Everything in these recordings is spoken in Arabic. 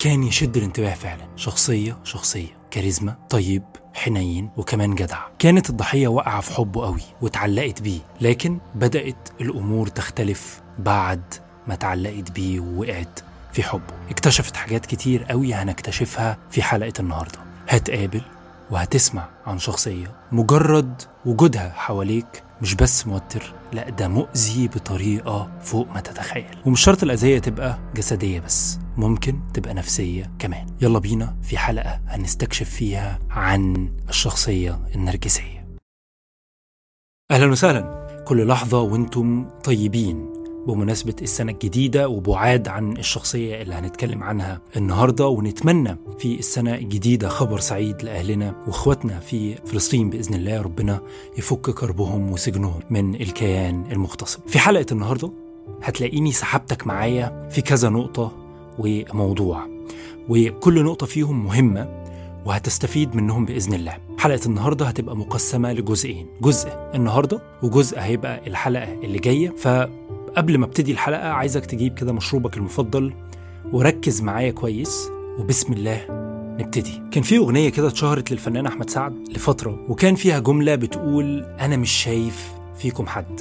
كان يشد الانتباه فعلا. شخصية شخصية. كاريزما. طيب حنين وكمان جدع. كانت الضحية واقعة في حبه قوي واتعلقت بيه لكن بدأت الأمور تختلف بعد ما اتعلقت بيه ووقعت في حبه. اكتشفت حاجات كتير قوي هنكتشفها في حلقة النهاردة. هتقابل وهتسمع عن شخصية مجرد وجودها حواليك مش بس موتر لأ ده مؤذي بطريقة فوق ما تتخيل. ومش شرط الأذية تبقى جسدية بس. ممكن تبقى نفسية كمان. يلا بينا في حلقة هنستكشف فيها عن الشخصية النرجسية. أهلا وسهلا. كل لحظة وأنتم طيبين. بمناسبة السنة الجديدة وبعاد عن الشخصية اللي هنتكلم عنها النهاردة ونتمنى في السنة الجديدة خبر سعيد لأهلنا وإخواتنا في فلسطين بإذن الله. ربنا يفك كربهم وسجنهم من الكيان المغتصب في حلقة النهاردة هتلاقيني سحبتك معايا في كذا نقطة وموضوع. وكل نقطة فيهم مهمة وهتستفيد منهم بإذن الله. حلقة النهاردة هتبقى مقسمة لجزئين. جزء النهاردة وجزء هيبقى الحلقة اللي جاية. فقبل ما أبتدي الحلقة عايزك تجيب كده مشروبك المفضل وركز معايا كويس وبسم الله نبتدي. كان في أغنية كده اتشهرت للفنان أحمد سعد لفترة وكان فيها جملة بتقول أنا مش شايف فيكم حد.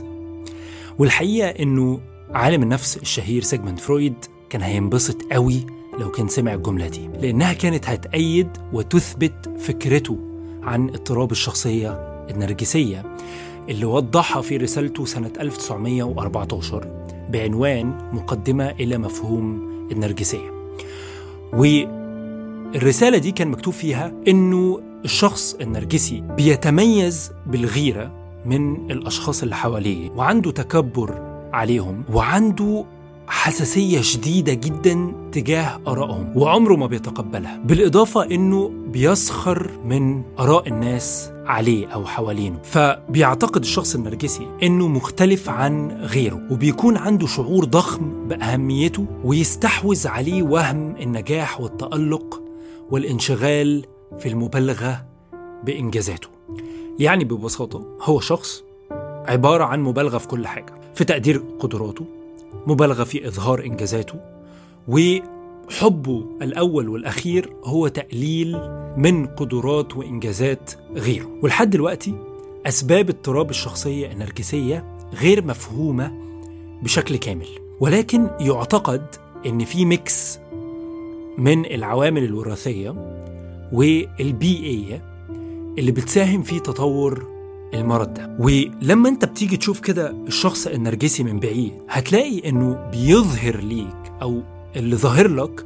والحقيقة إنه عالم النفس الشهير سيجموند فرويد كان هينبسط قوي لو كان سمع الجملة دي لأنها كانت هتأيد وتثبت فكرته عن اضطراب الشخصية النرجسية اللي وضحها في رسالته سنة 1914 بعنوان مقدمة إلى مفهوم النرجسية. والرسالة دي كان مكتوب فيها إنه الشخص النرجسي بيتميز بالغيرة من الأشخاص اللي حواليه وعنده تكبر عليهم وعنده حساسية شديدة جدا تجاه آرائهم وعمره ما بيتقبلها. بالإضافة إنه بيسخر من آراء الناس عليه أو حوالينه. فبيعتقد الشخص النرجسي إنه مختلف عن غيره وبيكون عنده شعور ضخم بأهميته ويستحوذ عليه وهم النجاح والتألق والانشغال في المبالغة بإنجازاته. يعني ببساطة هو شخص عبارة عن مبالغة في كل حاجة في تقدير قدراته مبالغة في إظهار إنجازاته وحبه الأول والأخير هو تقليل من قدرات وإنجازات غيره. ولحد دلوقتي أسباب اضطراب الشخصية النرجسية غير مفهومة بشكل كامل. ولكن يعتقد إن في ميكس من العوامل الوراثية والبيئية اللي بتساهم في تطور المرض ده. ولما انت بتيجي تشوف كده الشخص النرجسي من بعيد هتلاقي انه بيظهر ليك أو اللي ظاهر لك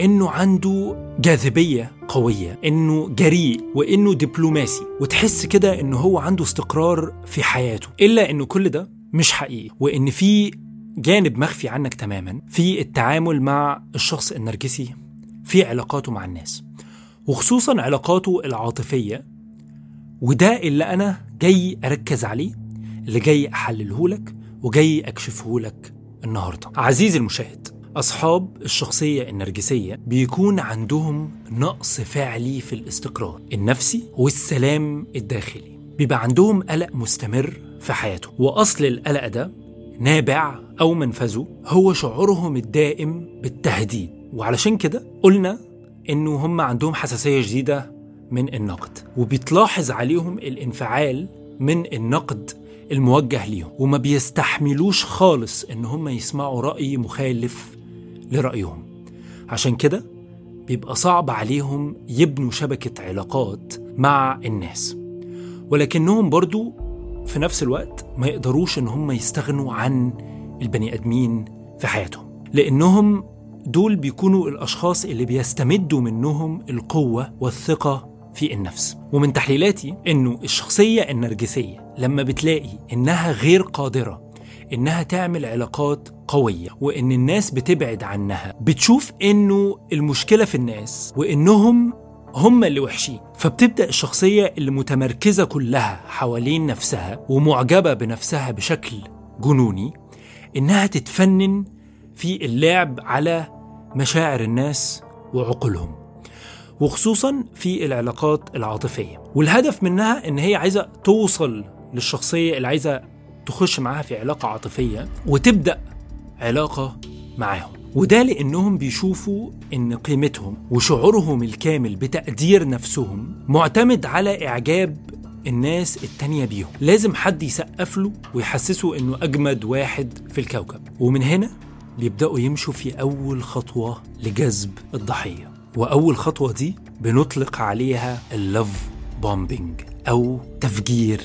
انه عنده جاذبية قوية انه جريء وانه دبلوماسي وتحس كده انه هو عنده استقرار في حياته. إلا إنه كل ده مش حقيقي وإن في جانب مخفي عنك تماما في التعامل مع الشخص النرجسي في علاقاته مع الناس وخصوصا علاقاته العاطفية وده اللي أنا جاي أركز عليه اللي جاي أحلله لك وجاي أكشفه لك النهاردة. عزيزي المشاهد أصحاب الشخصية النرجسية بيكون عندهم نقص فعلي في الاستقرار النفسي والسلام الداخلي. بيبقى عندهم قلق مستمر في حياتهم وأصل القلق ده نابع أو منفذه هو شعورهم الدائم بالتهديد. وعلشان كده قلنا إنه هم عندهم حساسية شديدة من النقد وبتلاحظ عليهم الانفعال من النقد الموجه ليهم وما بيستحملوش خالص إن هم يسمعوا رأي مخالف لرأيهم. عشان كده بيبقى صعب عليهم يبنوا شبكة علاقات مع الناس. ولكنهم برضو في نفس الوقت ما يقدروش إن هم يستغنوا عن البني آدمين في حياتهم. لأنهم دول بيكونوا الأشخاص اللي بيستمدوا منهم القوة والثقة في النفس. ومن تحليلاتي إنه الشخصية النرجسية لما بتلاقي إنها غير قادرة إنها تعمل علاقات قوية وإن الناس بتبعد عنها بتشوف إنه المشكلة في الناس وإنهم هم اللي وحشين. فبتبدأ الشخصية اللي متمركزه كلها حوالين نفسها ومعجبة بنفسها بشكل جنوني إنها تتفنن في اللعب على مشاعر الناس وعقولهم. وخصوصا في العلاقات العاطفية. والهدف منها إن هي عايزة توصل للشخصية اللي عايزة تخش معاها في علاقة عاطفية وتبدأ علاقة معاهم. وده لأنهم بيشوفوا إن قيمتهم وشعورهم الكامل بتقدير نفسهم معتمد على إعجاب الناس التانية بيهم. لازم حد يسقف له ويحسسه إنه أجمد واحد في الكوكب. ومن هنا بيبدأوا يمشوا في أول خطوة لجذب الضحية. وأول خطوة دي بنطلق عليها اللوف بومبينج أو تفجير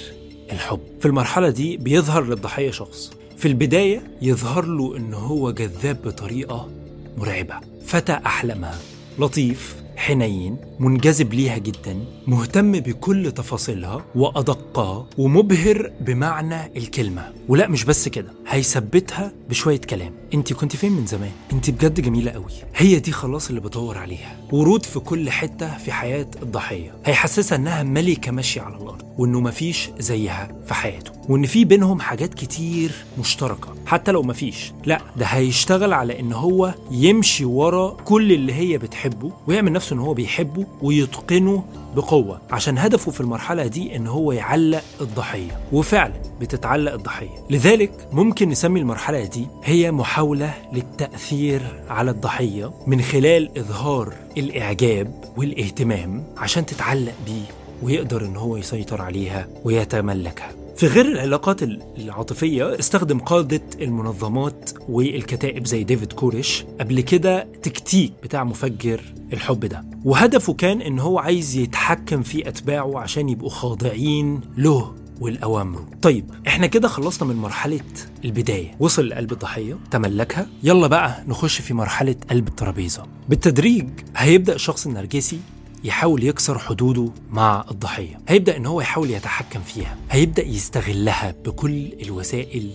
الحب. في المرحلة دي بيظهر للضحية شخص. في البداية يظهر له إن هو جذاب بطريقة مرعبة. فتى أحلامها. لطيف حنين منجذب ليها جدا مهتم بكل تفاصيلها وأدقها ومبهر بمعنى الكلمة. ولا مش بس كده. هيثبتها بشوية كلام. انت كنت فين من زمان؟ انت بجد جميلة قوي. هي دي خلاص اللي بدور عليها. ورود في كل حتة في حياة الضحية. هيحسسها إنها ملكة ماشية على الأرض وإنه مفيش زيها في حياته. وإن في بينهم حاجات كتير مشتركة. حتى لو مفيش. لا ده هيشتغل على إن هو يمشي ورا كل اللي هي بتحبه ويعمل نفسه إن هو بيحبه ويتقنه بقوة عشان هدفه في المرحلة دي إن هو يعلق الضحية. وفعلا بتتعلق الضحية. لذلك ممكن نسمي المرحلة دي هي محاولة للتأثير على الضحية من خلال إظهار الإعجاب والاهتمام عشان تتعلق بيه ويقدر إن هو يسيطر عليها ويتملكها. في غير العلاقات العاطفية استخدم قادة المنظمات والكتائب زي ديفيد كوريش قبل كده تكتيك بتاع مفجر الحب ده. وهدفه كان إن هو عايز يتحكم في أتباعه عشان يبقوا خاضعين له والأوامره. طيب إحنا كده خلصنا من مرحلة البداية. وصل لقلب الضحية تملكها. يلا بقى نخش في مرحلة قلب الترابيزة. بالتدريج هيبدأ الشخص النرجسي يحاول يكسر حدوده مع الضحية. هيبدأ إن هو يحاول يتحكم فيها. هيبدأ يستغلها بكل الوسائل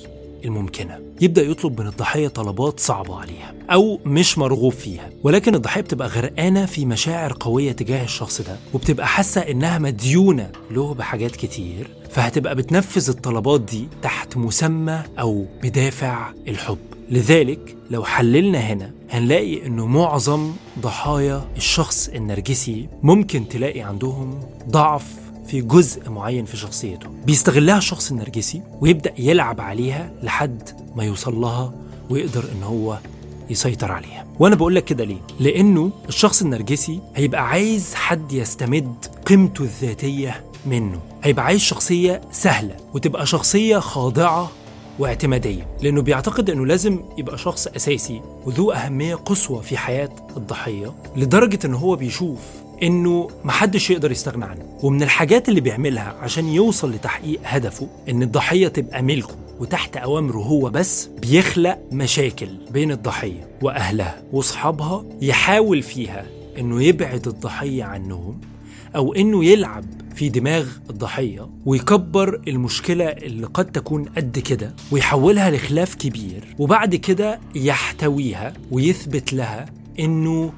الممكنة. يبدأ يطلب من الضحية طلبات صعبة عليها أو مش مرغوب فيها. ولكن الضحية بتبقى غرقانة في مشاعر قوية تجاه الشخص ده وبتبقى حاسة إنها مديونة له بحاجات كتير فهتبقى بتنفذ الطلبات دي تحت مسمى أو بدافع الحب. لذلك لو حللنا هنا هنلاقي انه معظم ضحايا الشخص النرجسي ممكن تلاقي عندهم ضعف في جزء معين في شخصيته. بيستغلها الشخص النرجسي ويبدأ يلعب عليها لحد ما يوصل لها ويقدر إن هو يسيطر عليها. وأنا بقول لك كده ليه؟ لأنه الشخص النرجسي هيبقى عايز حد يستمد قيمته الذاتية منه. هيبقى عايز شخصية سهلة وتبقى شخصية خاضعة واعتمادية لأنه بيعتقد أنه لازم يبقى شخص أساسي وذو أهمية قصوى في حياة الضحية لدرجة أنه هو بيشوف إنه محدش يقدر يستغنى عنه. ومن الحاجات اللي بيعملها عشان يوصل لتحقيق هدفه إن الضحية تبقى ملكه وتحت أوامره هو بس بيخلق مشاكل بين الضحية وأهلها وأصحابها يحاول فيها إنه يبعد الضحية عنهم. أو إنه يلعب في دماغ الضحيه ويكبر المشكلة اللي قد تكون قد كده ويحولها لخلاف كبير وبعد كده يحتويها ويثبت لها إنه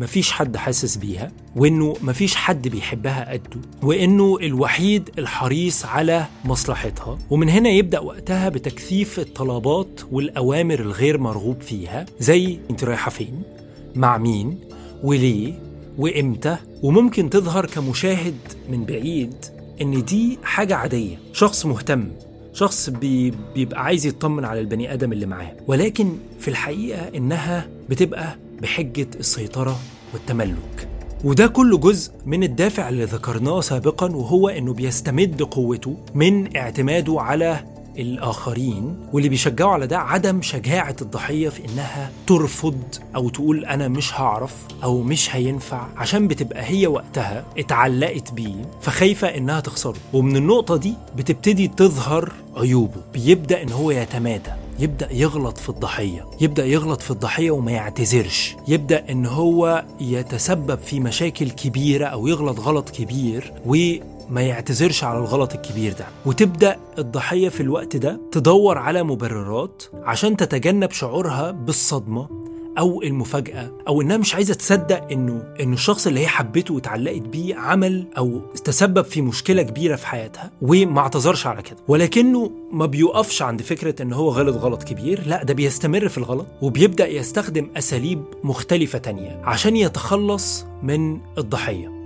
مفيش حد حاسس بيها وإنه مفيش حد بيحبها قده وإنه الوحيد الحريص على مصلحتها. ومن هنا يبدأ وقتها بتكثيف الطلبات والأوامر الغير مرغوب فيها زي أنت رايحة فين؟ مع مين؟ وليه؟ وإمتى؟ وممكن تظهر كمشاهد من بعيد إن دي حاجة عادية. شخص مهتم. شخص بي بيبقى عايز يطمن على البني آدم اللي معاه. ولكن في الحقيقة إنها بتبقى بحجة السيطرة والتملك. وده كله جزء من الدافع اللي ذكرناه سابقا وهو إنه بيستمد قوته من اعتماده على الآخرين واللي بيشجعوا على ده عدم شجاعة الضحية في إنها ترفض أو تقول أنا مش هعرف أو مش هينفع عشان بتبقى هي وقتها اتعلقت بيه فخايفة إنها تخسره. ومن النقطة دي بتبتدي تظهر عيوبه. بيبدأ إن هو يتمادى يبدأ يغلط في الضحية يبدأ يغلط في الضحية وما يعتذرش. يبدأ إن هو يتسبب في مشاكل كبيرة أو يغلط غلط كبير ما يعتذرش على الغلط الكبير ده. وتبدأ الضحية في الوقت ده تدور على مبررات عشان تتجنب شعورها بالصدمة أو المفاجأة أو إنها مش عايزة تصدق إنه إنه الشخص اللي هي حبته واتعلقت بيه عمل أو تسبب في مشكلة كبيرة في حياتها. وما اعتذرش على كده. ولكنه ما بيوقفش عند فكرة إن هو غلط غلط كبير. لا ده بيستمر في الغلط وبيبدأ يستخدم أساليب مختلفة تانية عشان يتخلص من الضحية.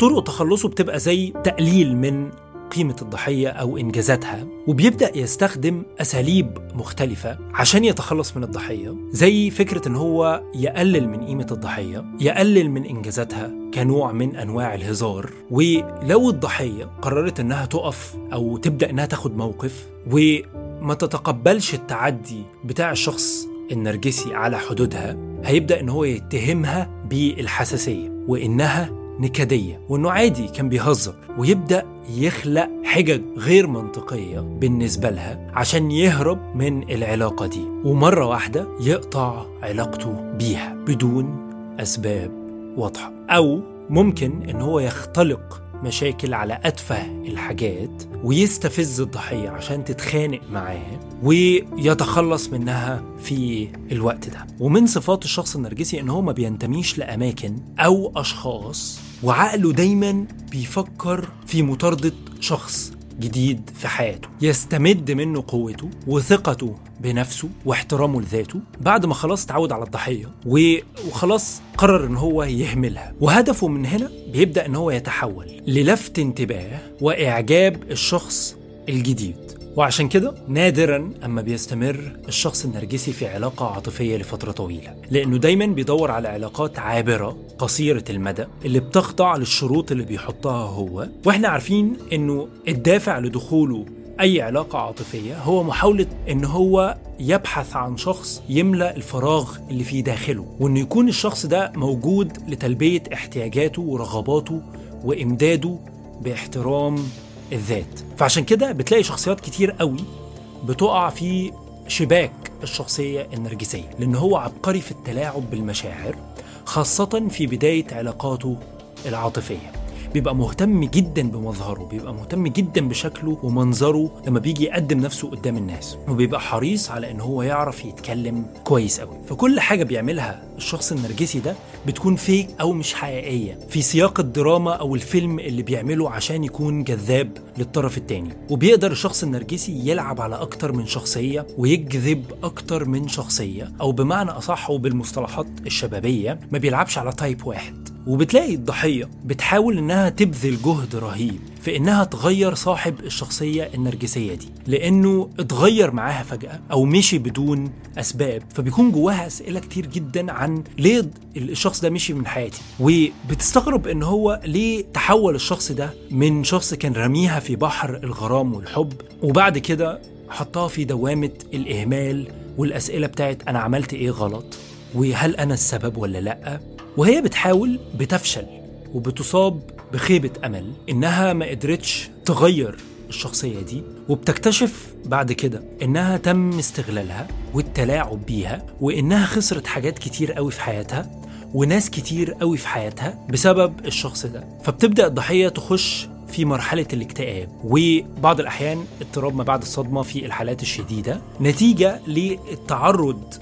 طرق تخلصه بتبقى زي تقليل من قيمة الضحية أو إنجازاتها وبيبدأ يستخدم أساليب مختلفة عشان يتخلص من الضحية زي فكرة إن هو يقلل من قيمة الضحية يقلل من إنجازاتها كنوع من أنواع الهزار ولو الضحية قررت إنها تقف أو تبدأ إنها تاخد موقف وما تتقبلش التعدي بتاع الشخص النرجسي على حدودها هيبدأ إن هو يتهمها بالحساسية وإنها نكدية وإنه عادي كان بيهزر ويبدأ يخلق حجج غير منطقية بالنسبة لها عشان يهرب من العلاقة دي ومرة واحدة يقطع علاقته بيها بدون أسباب واضحة أو ممكن إن هو يختلق مشاكل على أتفه الحاجات ويستفز الضحية عشان تتخانق معاه ويتخلص منها في الوقت ده. ومن صفات الشخص النرجسي إن هو ما بينتميش لأماكن أو أشخاص وعقله دايما بيفكر في مطاردة شخص جديد في حياته. يستمد منه قوته وثقته بنفسه واحترامه لذاته بعد ما خلاص اتعود على الضحية و- وخلاص قرر إن هو يهملها. وهدفه من هنا بيبدأ إن هو يتحول للفت انتباه وإعجاب الشخص الجديد. وعشان كده نادرا أما بيستمر الشخص النرجسي في علاقة عاطفية لفترة طويلة لأنه دايما بيدور على علاقات عابرة قصيرة المدى اللي بتخضع للشروط اللي بيحطها هو وإحنا عارفين إنه الدافع لدخوله أي علاقة عاطفية هو محاولة إن هو يبحث عن شخص يملأ الفراغ اللي في داخله وإنه يكون الشخص ده موجود لتلبية احتياجاته ورغباته وإمداده باحترام الذات. فعشان كده بتلاقي شخصيات كتير قوي بتقع في شباك الشخصية النرجسية لأن هو عبقري في التلاعب بالمشاعر خاصة في بداية علاقاته العاطفية. بيبقى مهتم جدا بمظهره بيبقى مهتم جدا بشكله ومنظره لما بيجي يقدم نفسه قدام الناس. وبيبقى حريص على إن هو يعرف يتكلم كويس قوي فكل حاجة بيعملها الشخص النرجسي ده بتكون فيك أو مش حقيقية. في سياق الدراما أو الفيلم اللي بيعمله عشان يكون جذاب للطرف التاني. وبيقدر الشخص النرجسي يلعب على أكتر من شخصية ويجذب أكتر من شخصية. أو بمعنى أصح وبالمصطلحات الشبابية ما بيلعبش على تايب واحد. وبتلاقي الضحية بتحاول إنها تبذل جهد رهيب في إنها تغير صاحب الشخصية النرجسية دي لأنه اتغير معاها فجأة أو مشي بدون أسباب فبيكون جواها أسئلة كتير جدا عن ليه الشخص ده مشي من حياتي؟ وبتستغرب إن هو ليه تحول الشخص ده من شخص كان رميها في بحر الغرام والحب وبعد كده حطها في دوامة الإهمال والأسئلة بتاعت أنا عملت إيه غلط؟ وهل أنا السبب ولا لأ؟ وهي بتحاول بتفشل وبتصاب بخيبة أمل إنها ما قدرتش تغير الشخصية دي وبتكتشف بعد كده إنها تم استغلالها والتلاعب بيها وإنها خسرت حاجات كتير قوي في حياتها وناس كتير قوي في حياتها بسبب الشخص ده. فبتبدأ الضحية تخش في مرحلة الاكتئاب وبعض الأحيان اضطراب ما بعد الصدمة في الحالات الشديدة نتيجة للتعرض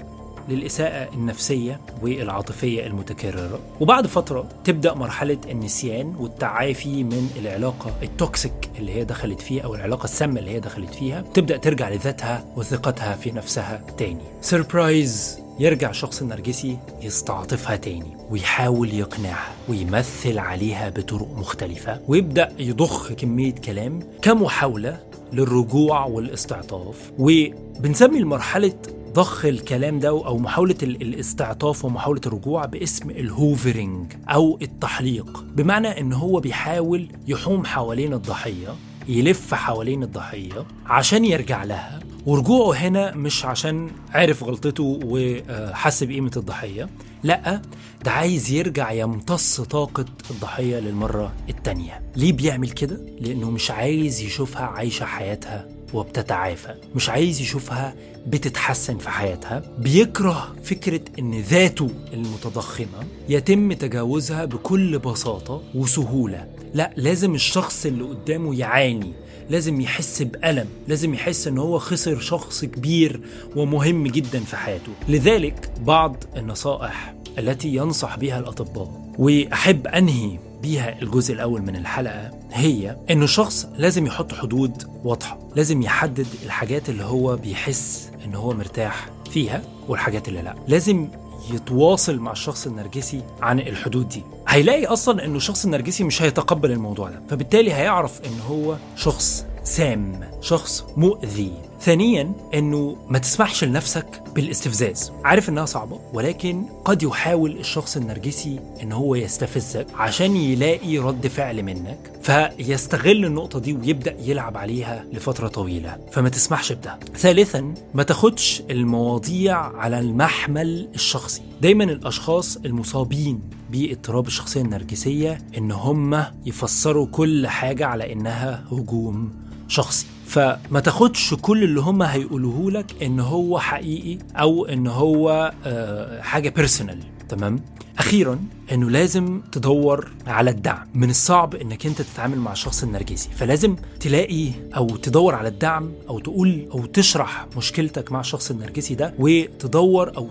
للإساءة النفسية والعاطفية المتكررة. وبعد فترة تبدأ مرحلة النسيان والتعافي من العلاقة ال toxic اللي هي دخلت فيها أو العلاقة السامة اللي هي دخلت فيها تبدأ ترجع لذاتها وثقتها في نفسها تاني. surprise يرجع الشخص النرجسي يستعطفها تاني ويحاول يقنعها ويمثل عليها بطرق مختلفة. ويبدأ يضخ كمية كلام كمحاولة للرجوع والاستعطاف. وبنسمي المرحلة ضخ الكلام ده أو محاولة ال- الاستعطاف ومحاولة الرجوع باسم الهوفرنج أو التحليق. بمعنى إن هو بيحاول يحوم حوالين الضحية يلف حوالين الضحية عشان يرجع لها. ورجوعه هنا مش عشان عرف غلطته وحس بقيمة الضحية لأ ده عايز يرجع يمتص طاقة الضحية للمرة التانية. ليه بيعمل كده؟ لأنه مش عايز يشوفها عايشة حياتها وبتتعافى. مش عايز يشوفها بتتحسن في حياتها. بيكره فكرة إن ذاته المتضخمة يتم تجاوزها بكل بساطة وسهولة. لا لازم الشخص اللي قدامه يعاني. لازم يحس بألم. لازم يحس إن هو خسر شخص كبير ومهم جدا في حياته. لذلك بعض النصائح التي ينصح بها الأطباء وأحب أنهي بيها الجزء الأول من الحلقة هي إنه الشخص لازم يحط حدود واضحة لازم يحدد الحاجات اللي هو بيحس إن هو مرتاح فيها والحاجات اللي لأ. لازم يتواصل مع الشخص النرجسي عن الحدود دي. هيلاقي أصلا إنه الشخص النرجسي مش هيتقبل الموضوع ده فبالتالي هيعرف إن هو شخص سام شخص مؤذي. ثانيا إنه ما تسمحش لنفسك بالاستفزاز. عارف إنها صعبة ولكن قد يحاول الشخص النرجسي إن هو يستفزك عشان يلاقي رد فعل منك فيستغل النقطة دي ويبدأ يلعب عليها لفترة طويلة. فما تسمحش بده. ثالثا ما تاخدش المواضيع على المحمل الشخصي. دايما الأشخاص المصابين باضطراب الشخصية النرجسية إن هم يفسروا كل حاجة على إنها هجوم شخصي. فما تاخدش كل اللي هم هيقولوه لك إن هو حقيقي أو إن هو آه، حاجة بيرسونال تمام؟ أخيرا إنه لازم تدور على الدعم. من الصعب إنك أنت تتعامل مع الشخص النرجسي. فلازم تلاقي أو تدور على الدعم أو تقول أو تشرح مشكلتك مع الشخص النرجسي ده وتدور أو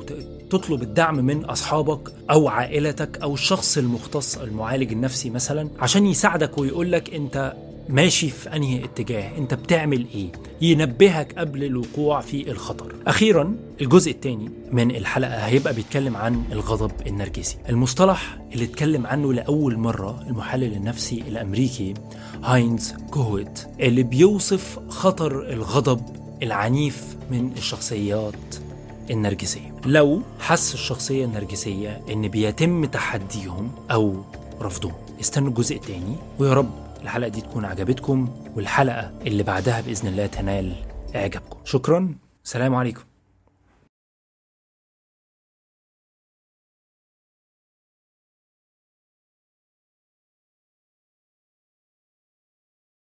تطلب الدعم من أصحابك أو عائلتك أو الشخص المختص المعالج النفسي مثلا عشان يساعدك ويقول لك أنت ماشي في أنهي اتجاه؟ أنت بتعمل إيه؟ ينبهك قبل الوقوع في الخطر. أخيرا الجزء الثاني من الحلقة هيبقى بيتكلم عن الغضب النرجسي. المصطلح اللي اتكلم عنه لأول مرة المحلل النفسي الأمريكي هاينز كوهوت اللي بيوصف خطر الغضب العنيف من الشخصيات النرجسية. لو حس الشخصية النرجسية إن بيتم تحديهم أو رفضهم. استنوا الجزء التاني ويا رب الحلقة دي تكون عجبتكم والحلقة اللي بعدها بإذن الله تنال إعجابكم. شكرا. سلام عليكم.